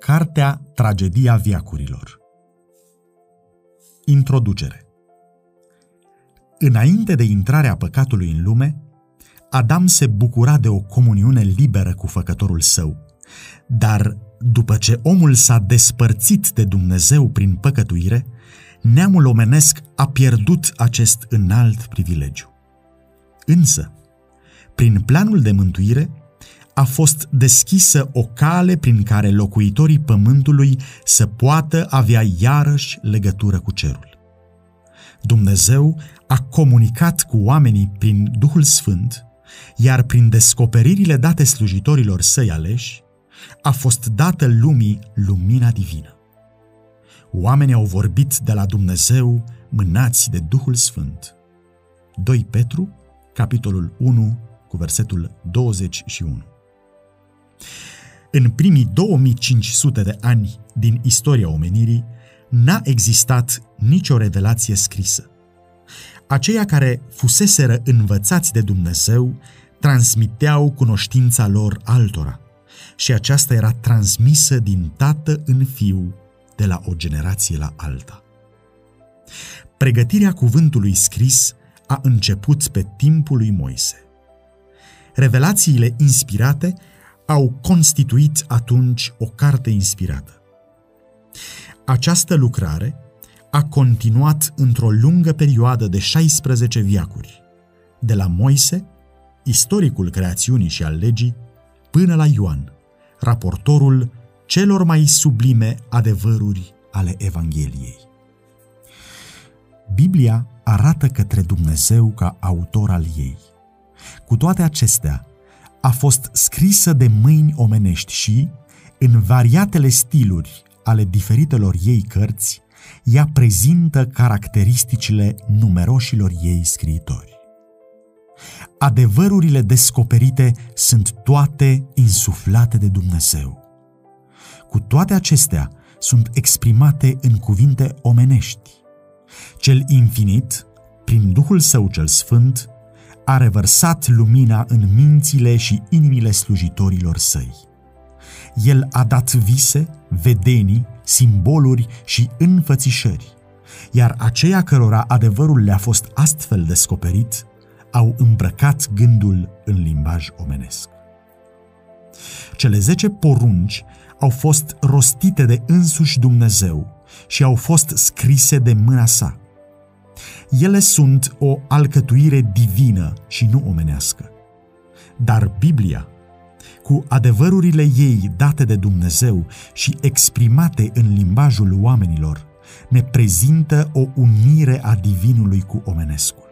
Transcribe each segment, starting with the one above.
Cartea Tragedia viacurilor. Introducere. Înainte de intrarea păcatului în lume, Adam se bucura de o comuniune liberă cu făcătorul său, dar după ce omul s-a despărțit de Dumnezeu prin păcătuire, neamul omenesc a pierdut acest înalt privilegiu. Însă, prin planul de mântuire, a fost deschisă o cale prin care locuitorii pământului să poată avea iarăși legătură cu cerul. Dumnezeu a comunicat cu oamenii prin Duhul Sfânt, iar prin descoperirile date slujitorilor săi aleși, a fost dată lumii lumina divină. Oamenii au vorbit de la Dumnezeu mânați de Duhul Sfânt. 2 Petru, capitolul 1, cu versetul 21. În primii 2500 de ani din istoria omenirii, n-a existat nicio revelație scrisă. Aceia care fuseseră învățați de Dumnezeu transmiteau cunoștința lor altora și aceasta era transmisă din tată în fiu de la o generație la alta. Pregătirea cuvântului scris a început pe timpul lui Moise. Revelațiile inspirate au constituit atunci o carte inspirată. Această lucrare a continuat într-o lungă perioadă de 16 viacuri, de la Moise, istoricul creațiunii și al legii, până la Ioan, raportorul celor mai sublime adevăruri ale Evangheliei. Biblia arată către Dumnezeu ca autor al ei. Cu toate acestea, a fost scrisă de mâini omenești și, în variatele stiluri ale diferitelor ei cărți, ea prezintă caracteristicile numeroșilor ei scriitori. Adevărurile descoperite sunt toate insuflate de Dumnezeu. Cu toate acestea, sunt exprimate în cuvinte omenești. Cel infinit, prin Duhul Său cel Sfânt, a revărsat lumina în mințile și inimile slujitorilor săi. El a dat vise, vedenii, simboluri și înfățișări, iar aceia cărora adevărul le-a fost astfel descoperit, au îmbrăcat gândul în limbaj omenesc. Cele zece porunci au fost rostite de însuși Dumnezeu și au fost scrise de mâna sa. Ele sunt o alcătuire divină și nu omenească. Dar Biblia, cu adevărurile ei date de Dumnezeu și exprimate în limbajul oamenilor, ne prezintă o unire a divinului cu omenescul.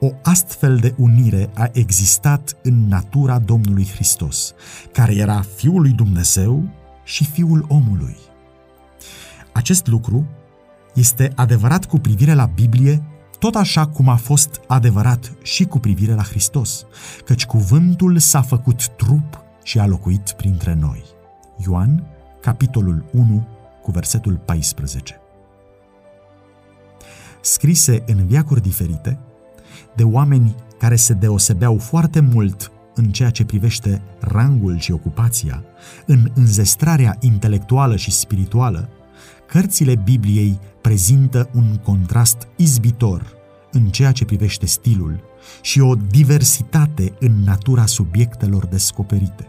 O astfel de unire a existat în natura Domnului Hristos, care era Fiul lui Dumnezeu și Fiul omului. Acest lucru este adevărat cu privire la Biblie, tot așa cum a fost adevărat și cu privire la Hristos, căci cuvântul s-a făcut trup și a locuit printre noi. Ioan, capitolul 1, cu versetul 14. Scrise în viacuri diferite, de oameni care se deosebeau foarte mult în ceea ce privește rangul și ocupația, în înzestrarea intelectuală și spirituală, cărțile Bibliei prezintă un contrast izbitor în ceea ce privește stilul și o diversitate în natura subiectelor descoperite.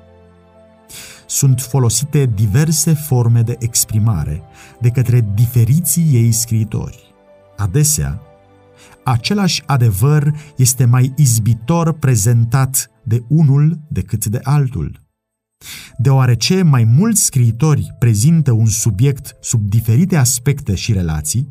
Sunt folosite diverse forme de exprimare de către diferiții ei scriitori. Adesea, același adevăr este mai izbitor prezentat de unul decât de altul. Deoarece mai mulți scriitori prezintă un subiect sub diferite aspecte și relații,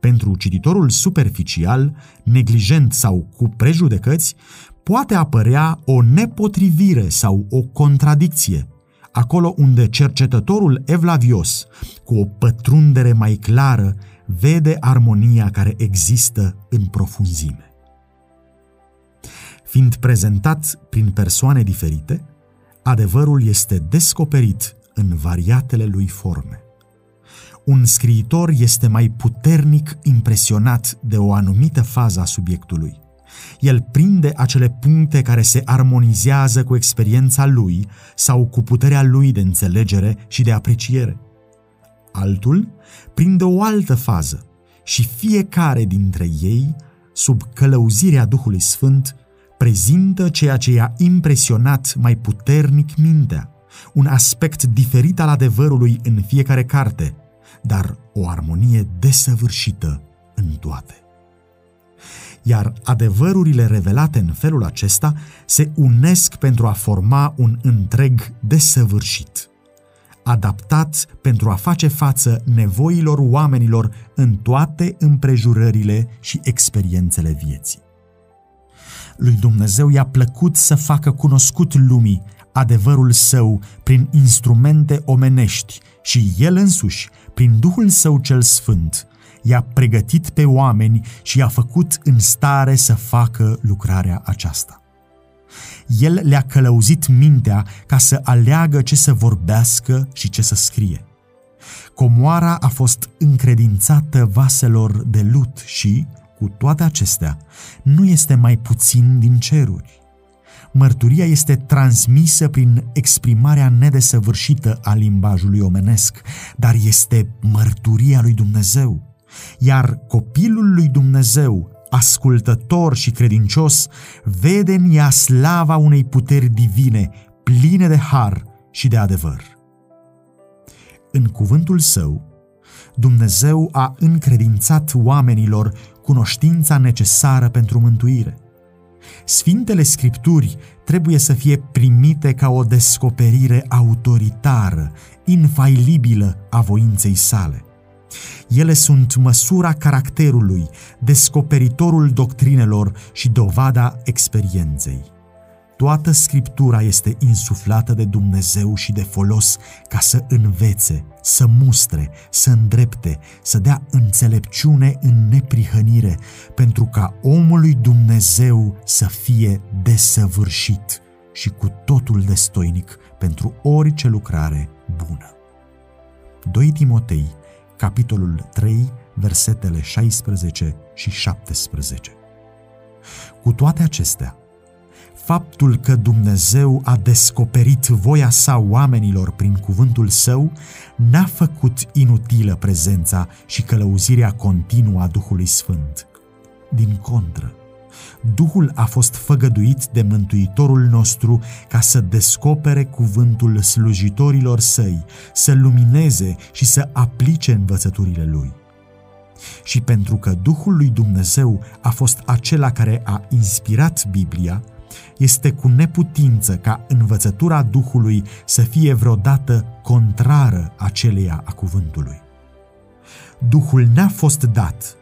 pentru cititorul superficial, neglijent sau cu prejudecăți, poate apărea o nepotrivire sau o contradicție, acolo unde cercetătorul evlavios, cu o pătrundere mai clară, vede armonia care există în profunzime. Fiind prezentat prin persoane diferite, adevărul este descoperit în variatele lui forme. Un scriitor este mai puternic impresionat de o anumită fază a subiectului, El prinde acele puncte care se armonizează cu experiența lui sau cu puterea lui de înțelegere și de apreciere. Altul prinde o altă fază și fiecare dintre ei, sub călăuzirea Duhului Sfânt, prezintă ceea ce i-a impresionat mai puternic mintea, un aspect diferit al adevărului în fiecare carte, dar o armonie desăvârșită în toate. Iar adevărurile revelate în felul acesta se unesc pentru a forma un întreg desăvârșit, adaptat pentru a face față nevoilor oamenilor în toate împrejurările și experiențele vieții. Lui Dumnezeu i-a plăcut să facă cunoscut lumii adevărul său prin instrumente omenești și el însuși, prin Duhul său cel sfânt, i-a pregătit pe oameni și i-a făcut în stare să facă lucrarea aceasta. El le-a călăuzit mintea ca să aleagă ce să vorbească și ce să scrie. Comoara a fost încredințată vaselor de lut și, cu toate acestea, nu este mai puțin din ceruri. Mărturia este transmisă prin exprimarea nedesăvârșită a limbajului omenesc, dar este mărturia lui Dumnezeu. Iar copilul lui Dumnezeu, ascultător și credincios, vede în ea slava unei puteri divine, pline de har și de adevăr. În cuvântul său, Dumnezeu a încredințat oamenilor cunoștința necesară pentru mântuire. Sfintele Scripturi trebuie să fie primite ca o descoperire autoritară, infailibilă a voinței sale. Ele sunt măsura caracterului, descoperitorul doctrinelor și dovada experienței. Toată Scriptura este insuflată de Dumnezeu și de folos ca să învețe, să mustre, să îndrepte, să dea înțelepciune în neprihănire, pentru ca omul lui Dumnezeu să fie desăvârșit și cu totul destoinic pentru orice lucrare bună. 2 Timotei, capitolul 3, versetele 16 și 17. Cu toate acestea, faptul că Dumnezeu a descoperit voia sa oamenilor prin cuvântul său n-a făcut inutilă prezența și călăuzirea continuă a Duhului Sfânt. Din contră, Duhul a fost făgăduit de Mântuitorul nostru ca să descopere cuvântul slujitorilor săi, să lumineze și să aplice învățăturile lui. Și pentru că Duhul lui Dumnezeu a fost acela care a inspirat Biblia, este cu neputință ca învățătura Duhului să fie vreodată contrară aceleia a cuvântului. Duhul n-a fost dat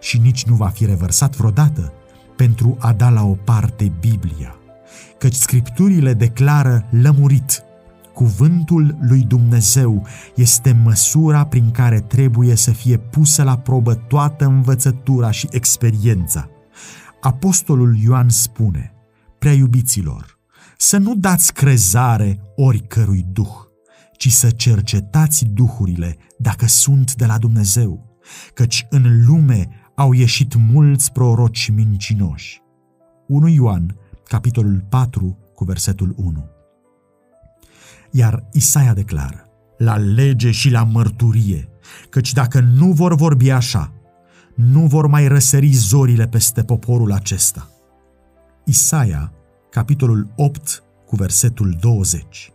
și nici nu va fi revărsat vreodată pentru a da la o parte Biblia, căci scripturile declară lămurit Cuvântul lui Dumnezeu este măsura prin care trebuie să fie pusă la probă toată învățătura și experiența. Apostolul Ioan spune – prea iubiților, să nu dați crezare oricărui duh, ci să cercetați duhurile dacă sunt de la Dumnezeu, căci în lume au ieșit mulți proroci mincinoși. 1 Ioan, capitolul 4, cu versetul 1. Iar Isaia declară, la lege și la mărturie, căci dacă nu vor vorbi așa, nu vor mai răsări zorile peste poporul acesta. Isaia, capitolul 8, cu versetul 20.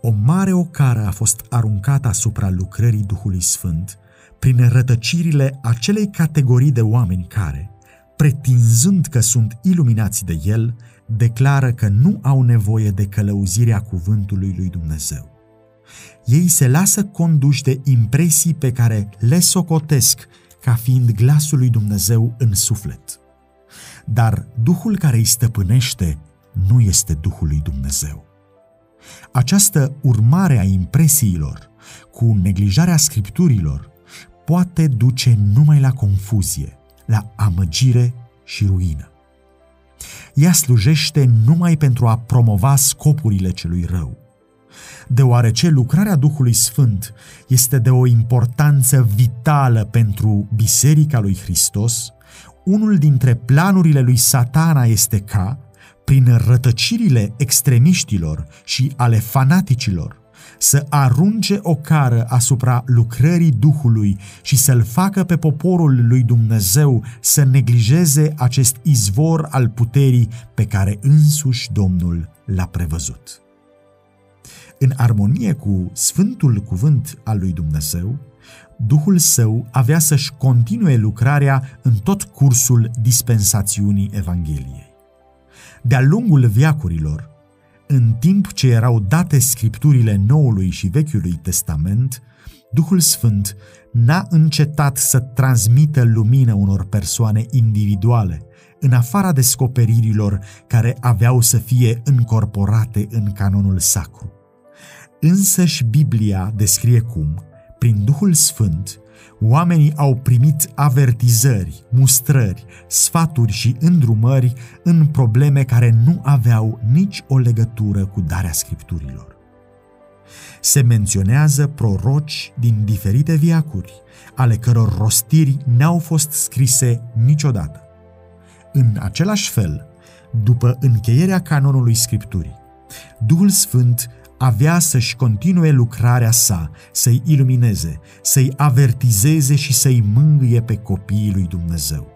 O mare ocară a fost aruncată asupra lucrării Duhului Sfânt prin rătăcirile acelei categorii de oameni care, pretinzând că sunt iluminați de El, declară că nu au nevoie de călăuzirea cuvântului lui Dumnezeu. Ei se lasă conduși de impresii pe care le socotesc ca fiind glasul lui Dumnezeu în suflet dar Duhul care îi stăpânește nu este Duhul lui Dumnezeu. Această urmare a impresiilor, cu neglijarea scripturilor, poate duce numai la confuzie, la amăgire și ruină. Ea slujește numai pentru a promova scopurile celui rău. Deoarece lucrarea Duhului Sfânt este de o importanță vitală pentru Biserica lui Hristos, unul dintre planurile lui satana este ca, prin rătăcirile extremiștilor și ale fanaticilor, să arunce o cară asupra lucrării Duhului și să-l facă pe poporul lui Dumnezeu să neglijeze acest izvor al puterii pe care însuși Domnul l-a prevăzut. În armonie cu Sfântul Cuvânt al lui Dumnezeu, Duhul Său avea să-și continue lucrarea în tot cursul dispensațiunii Evangheliei. De-a lungul viacurilor, în timp ce erau date scripturile Noului și Vechiului Testament, Duhul Sfânt n-a încetat să transmită lumină unor persoane individuale, în afara descoperirilor care aveau să fie încorporate în canonul sacru. Însăși Biblia descrie cum, prin Duhul Sfânt, oamenii au primit avertizări, mustrări, sfaturi și îndrumări în probleme care nu aveau nici o legătură cu darea scripturilor. Se menționează proroci din diferite viacuri, ale căror rostiri n-au fost scrise niciodată. În același fel, după încheierea canonului Scripturii, Duhul Sfânt avea să-și continue lucrarea sa, să-i ilumineze, să-i avertizeze și să-i mângâie pe copiii lui Dumnezeu.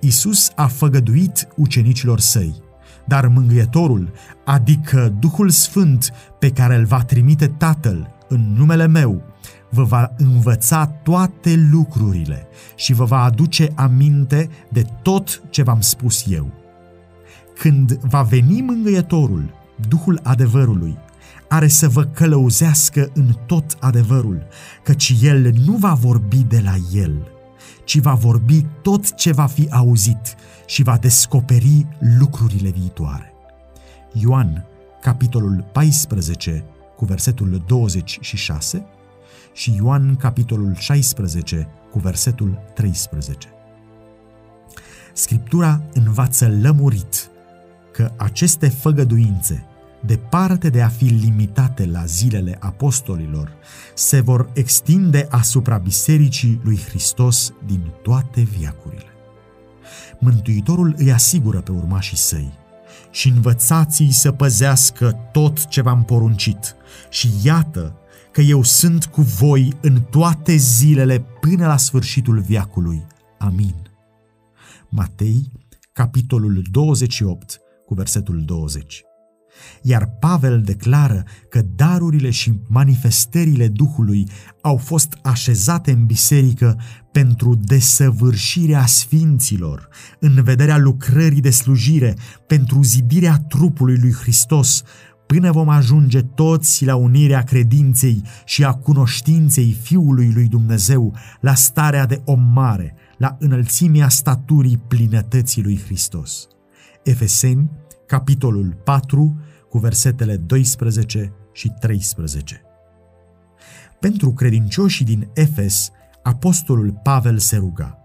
Isus a făgăduit ucenicilor săi, dar mângâietorul, adică Duhul Sfânt pe care îl va trimite Tatăl în numele meu, vă va învăța toate lucrurile și vă va aduce aminte de tot ce v-am spus eu. Când va veni mângâietorul, Duhul adevărului, are să vă călăuzească în tot adevărul, căci El nu va vorbi de la El, ci va vorbi tot ce va fi auzit și va descoperi lucrurile viitoare. Ioan, capitolul 14, cu versetul 26 și Ioan, capitolul 16, cu versetul 13. Scriptura învață lămurit că aceste făgăduințe, departe de a fi limitate la zilele apostolilor, se vor extinde asupra Bisericii lui Hristos din toate viacurile. Mântuitorul îi asigură pe urmașii săi și învățați-i să păzească tot ce v-am poruncit și iată că eu sunt cu voi în toate zilele până la sfârșitul viacului. Amin. Matei, capitolul 28, cu versetul 20. Iar Pavel declară că darurile și manifestările Duhului au fost așezate în biserică pentru desăvârșirea sfinților, în vederea lucrării de slujire, pentru zidirea trupului lui Hristos, până vom ajunge toți la unirea credinței și a cunoștinței Fiului lui Dumnezeu, la starea de om mare, la înălțimea staturii plinătății lui Hristos. Efeseni, capitolul 4, cu versetele 12 și 13. Pentru credincioșii din Efes, apostolul Pavel se ruga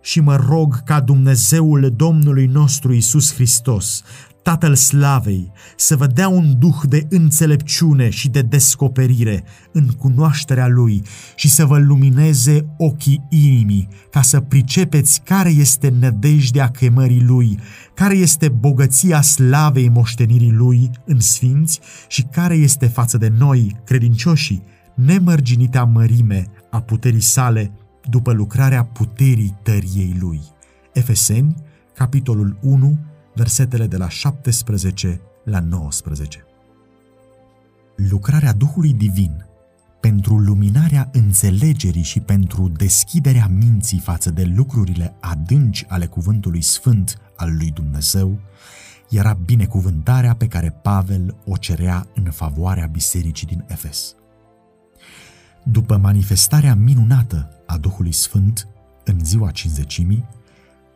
și mă rog ca Dumnezeul Domnului nostru Isus Hristos, Tatăl Slavei, să vă dea un duh de înțelepciune și de descoperire în cunoașterea Lui și să vă lumineze ochii inimii, ca să pricepeți care este nădejdea chemării Lui, care este bogăția slavei moștenirii Lui în sfinți și care este față de noi, credincioșii, nemărginita mărime a puterii sale după lucrarea puterii tăriei Lui. Efeseni, capitolul 1, versetele de la 17 la 19. Lucrarea Duhului Divin pentru luminarea înțelegerii și pentru deschiderea minții față de lucrurile adânci ale Cuvântului Sfânt al lui Dumnezeu, era binecuvântarea pe care Pavel o cerea în favoarea bisericii din Efes. După manifestarea minunată a Duhului Sfânt în ziua cinzecimii,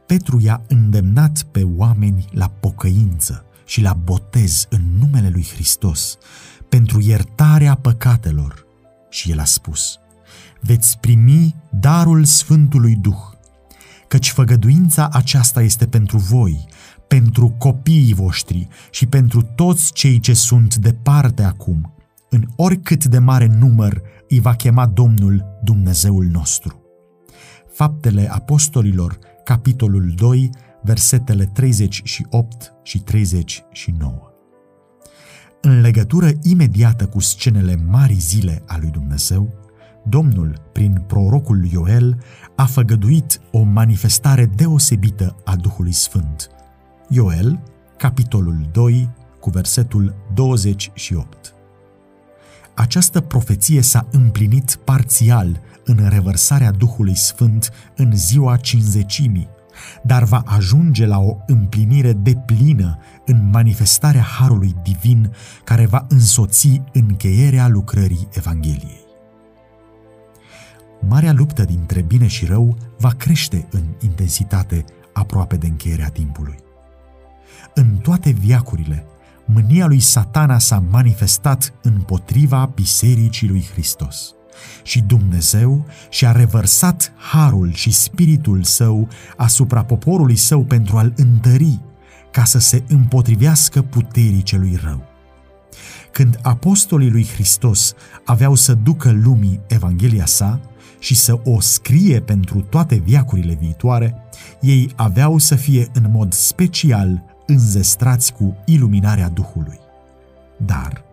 Petru i-a îndemnat pe oameni la pocăință și la botez în numele lui Hristos. Pentru iertarea păcatelor. Și el a spus, veți primi darul Sfântului Duh, căci făgăduința aceasta este pentru voi, pentru copiii voștri și pentru toți cei ce sunt departe acum, în oricât de mare număr îi va chema Domnul Dumnezeul nostru. Faptele Apostolilor, capitolul 2, versetele 38 și 39. În legătură imediată cu scenele mari zile a lui Dumnezeu, Domnul, prin prorocul Ioel, a făgăduit o manifestare deosebită a Duhului Sfânt. Ioel, capitolul 2, cu versetul 28. Această profeție s-a împlinit parțial în revărsarea Duhului Sfânt în ziua cinzecimii, dar va ajunge la o împlinire deplină în manifestarea Harului Divin care va însoți încheierea lucrării Evangheliei. Marea luptă dintre bine și rău va crește în intensitate aproape de încheierea timpului. În toate viacurile, mânia lui satana s-a manifestat împotriva Bisericii lui Hristos. Și Dumnezeu și-a revărsat harul și spiritul său asupra poporului său pentru a-l întări, ca să se împotrivească puterii celui rău. Când apostolii lui Hristos aveau să ducă lumii Evanghelia sa și să o scrie pentru toate viacurile viitoare, ei aveau să fie în mod special înzestrați cu iluminarea Duhului. Dar,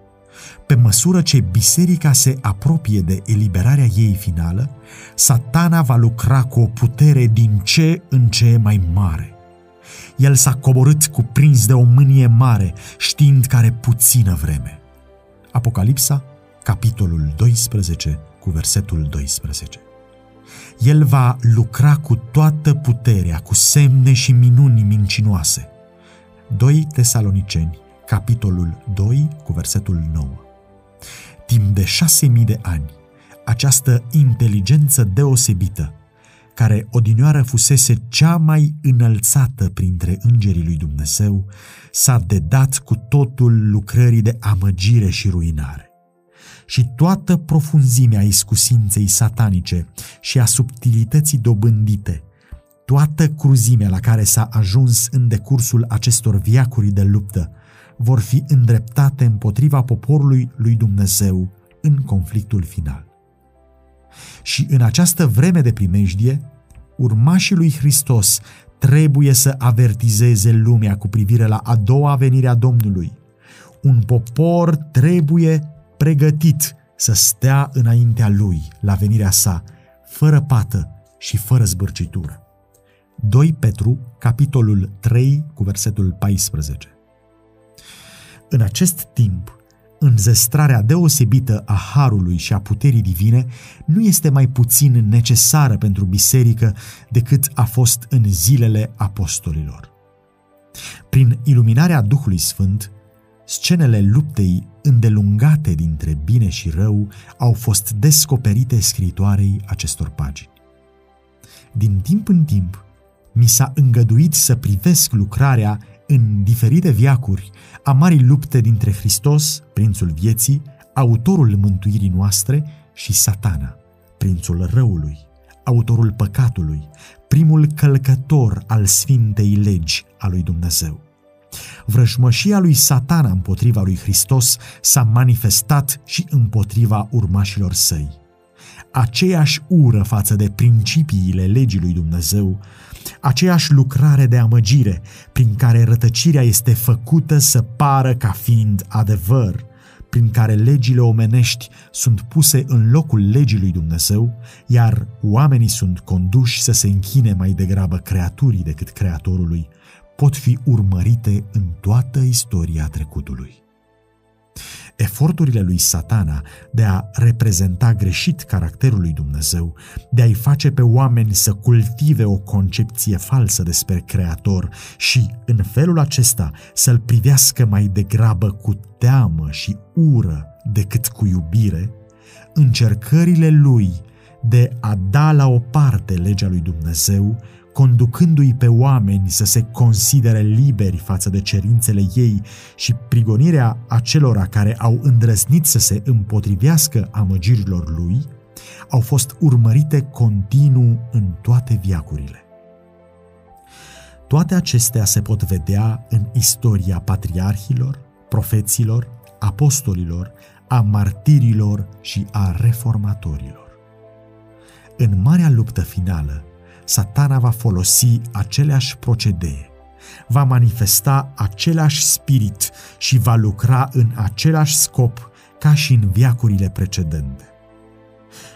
pe măsură ce biserica se apropie de eliberarea ei finală, satana va lucra cu o putere din ce în ce mai mare. El s-a coborât cuprins de o mânie mare, știind că are puțină vreme. Apocalipsa, capitolul 12, cu versetul 12. El va lucra cu toată puterea, cu semne și minuni mincinoase. 2 Tesaloniceni, capitolul 2, cu versetul 9. Timp de șase mii de ani, această inteligență deosebită, care odinioară fusese cea mai înălțată printre îngerii lui Dumnezeu, s-a dedat cu totul lucrării de amăgire și ruinare. Și toată profunzimea iscusinței satanice și a subtilității dobândite – toată cruzimea la care s-a ajuns în decursul acestor viacuri de luptă vor fi îndreptate împotriva poporului lui Dumnezeu în conflictul final. Și în această vreme de primejdie, urmașii lui Hristos trebuie să avertizeze lumea cu privire la a doua venire a Domnului. Un popor trebuie pregătit să stea înaintea lui la venirea sa, fără pată și fără zbârcitură. 2 Petru, capitolul 3, cu versetul 14. În acest timp, înzestrarea deosebită a harului și a puterii divine nu este mai puțin necesară pentru biserică decât a fost în zilele apostolilor. Prin iluminarea Duhului Sfânt, scenele luptei îndelungate dintre bine și rău au fost descoperite scritoarei acestor pagini. Din timp în timp, mi s-a îngăduit să privesc lucrarea în diferite viacuri a marii lupte dintre Hristos, prințul vieții, autorul mântuirii noastre, și satana, prințul răului, autorul păcatului, primul călcător al sfintei legi a lui Dumnezeu. Vrăjmășia lui satana împotriva lui Hristos s-a manifestat și împotriva urmașilor săi. Aceeași ură față de principiile legii lui Dumnezeu aceeași lucrare de amăgire prin care rătăcirea este făcută să pară ca fiind adevăr, prin care legile omenești sunt puse în locul legii lui Dumnezeu, iar oamenii sunt conduși să se închine mai degrabă creaturii decât creatorului, pot fi urmărite în toată istoria trecutului. Eforturile lui satana de a reprezenta greșit caracterul lui Dumnezeu, de a-i face pe oameni să cultive o concepție falsă despre Creator și, în felul acesta, să-l privească mai degrabă cu teamă și ură decât cu iubire, încercările lui de a da la o parte legea lui Dumnezeu conducându-i pe oameni să se considere liberi față de cerințele ei și prigonirea acelora care au îndrăznit să se împotrivească amăgirilor lui, au fost urmărite continuu în toate viacurile. Toate acestea se pot vedea în istoria patriarhilor, profeților, apostolilor, a martirilor și a reformatorilor. În marea luptă finală, satana va folosi aceleași procedee, va manifesta același spirit și va lucra în același scop ca și în viacurile precedente.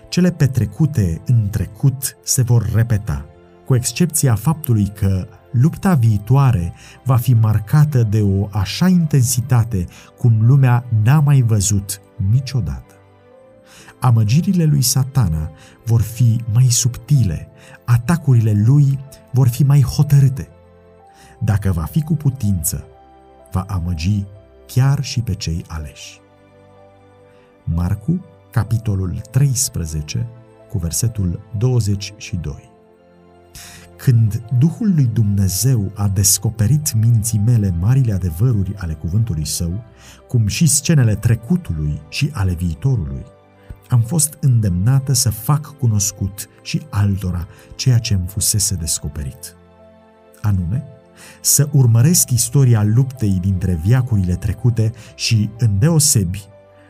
Cele petrecute în trecut se vor repeta, cu excepția faptului că lupta viitoare va fi marcată de o așa intensitate cum lumea n-a mai văzut niciodată. Amăgirile lui satana vor fi mai subtile, atacurile lui vor fi mai hotărâte. Dacă va fi cu putință, va amăgi chiar și pe cei aleși. Marcu, capitolul 13, cu versetul 22. Când Duhul lui Dumnezeu a descoperit minții mele marile adevăruri ale cuvântului său, cum și scenele trecutului și ale viitorului, am fost îndemnată să fac cunoscut și altora ceea ce îmi fusese descoperit. Anume, să urmăresc istoria luptei dintre viacurile trecute și, îndeosebi,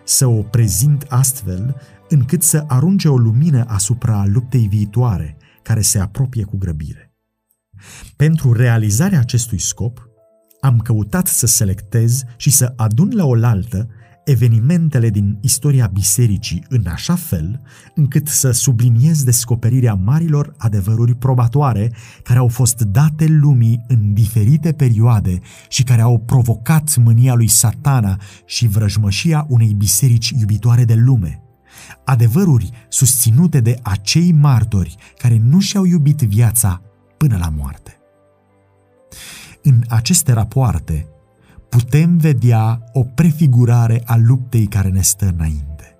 să o prezint astfel încât să arunce o lumină asupra luptei viitoare, care se apropie cu grăbire. Pentru realizarea acestui scop, am căutat să selectez și să adun la oaltă evenimentele din istoria bisericii în așa fel încât să subliniez descoperirea marilor adevăruri probatoare care au fost date lumii în diferite perioade și care au provocat mânia lui satana și vrăjmășia unei biserici iubitoare de lume. Adevăruri susținute de acei martori care nu și-au iubit viața până la moarte. În aceste rapoarte, putem vedea o prefigurare a luptei care ne stă înainte.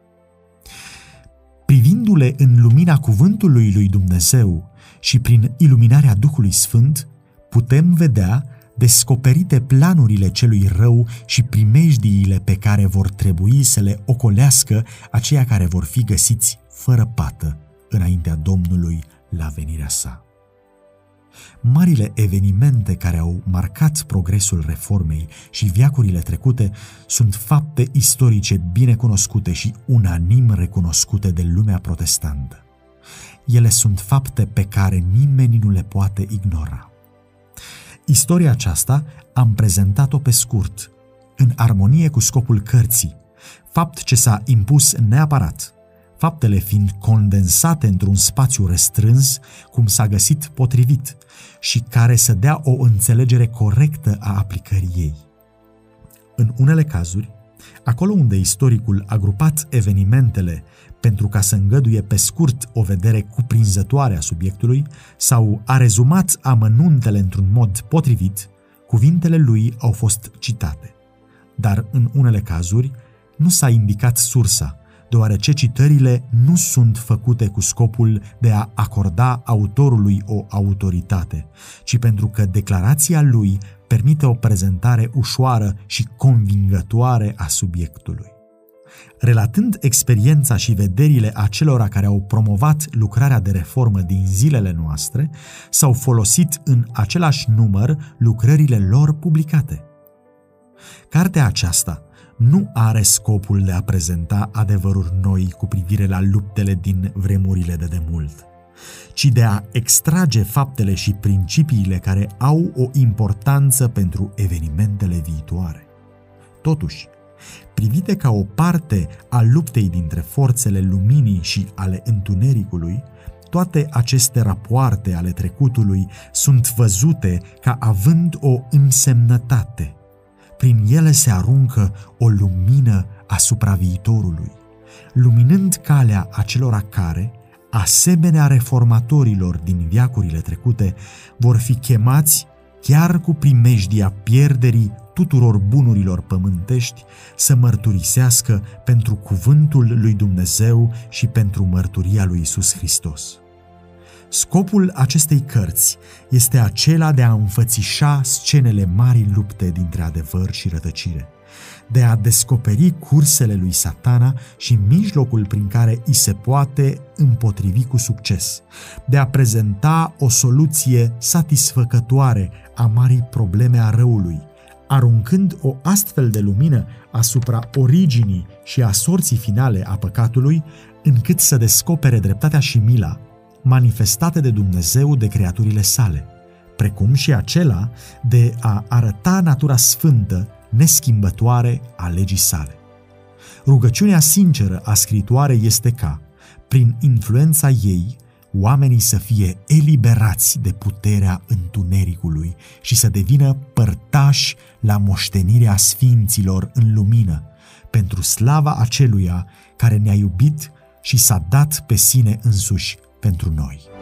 Privindu-le în lumina cuvântului lui Dumnezeu și prin iluminarea Duhului Sfânt, putem vedea descoperite planurile celui rău și primejdiile pe care vor trebui să le ocolească aceia care vor fi găsiți fără pată înaintea Domnului la venirea sa. Marile evenimente care au marcat progresul reformei și viacurile trecute sunt fapte istorice bine cunoscute și unanim recunoscute de lumea protestantă. Ele sunt fapte pe care nimeni nu le poate ignora. Istoria aceasta am prezentat-o pe scurt, în armonie cu scopul cărții, fapt ce s-a impus neapărat – faptele fiind condensate într-un spațiu restrâns, cum s-a găsit potrivit, și care să dea o înțelegere corectă a aplicării ei. În unele cazuri, acolo unde istoricul a grupat evenimentele pentru ca să îngăduie pe scurt o vedere cuprinzătoare a subiectului sau a rezumat amănuntele într-un mod potrivit, cuvintele lui au fost citate. Dar în unele cazuri nu s-a indicat sursa, deoarece citările nu sunt făcute cu scopul de a acorda autorului o autoritate, ci pentru că declarația lui permite o prezentare ușoară și convingătoare a subiectului. Relatând experiența și vederile acelora care au promovat lucrarea de reformă din zilele noastre, s-au folosit în același număr lucrările lor publicate. Cartea aceasta nu are scopul de a prezenta adevăruri noi cu privire la luptele din vremurile de demult, ci de a extrage faptele și principiile care au o importanță pentru evenimentele viitoare. Totuși, privite ca o parte a luptei dintre forțele luminii și ale întunericului, toate aceste rapoarte ale trecutului sunt văzute ca având o însemnătate prin ele se aruncă o lumină asupra viitorului, luminând calea acelora care, asemenea reformatorilor din viacurile trecute, vor fi chemați chiar cu primejdia pierderii tuturor bunurilor pământești, să mărturisească pentru cuvântul lui Dumnezeu și pentru mărturia lui Isus Hristos. Scopul acestei cărți este acela de a înfățișa scenele mari lupte dintre adevăr și rătăcire, de a descoperi cursele lui satana și mijlocul prin care îi se poate împotrivi cu succes, de a prezenta o soluție satisfăcătoare a marii probleme a răului, aruncând o astfel de lumină asupra originii și a sorții finale a păcatului, încât să descopere dreptatea și mila, manifestate de Dumnezeu de creaturile sale, precum și acela de a arăta natura sfântă, neschimbătoare a legii sale. Rugăciunea sinceră a scritoarei este ca, prin influența ei, oamenii să fie eliberați de puterea întunericului și să devină părtași la moștenirea sfinților în lumină, pentru slava aceluia care ne-a iubit și s-a dat pe sine însuși pentru noi.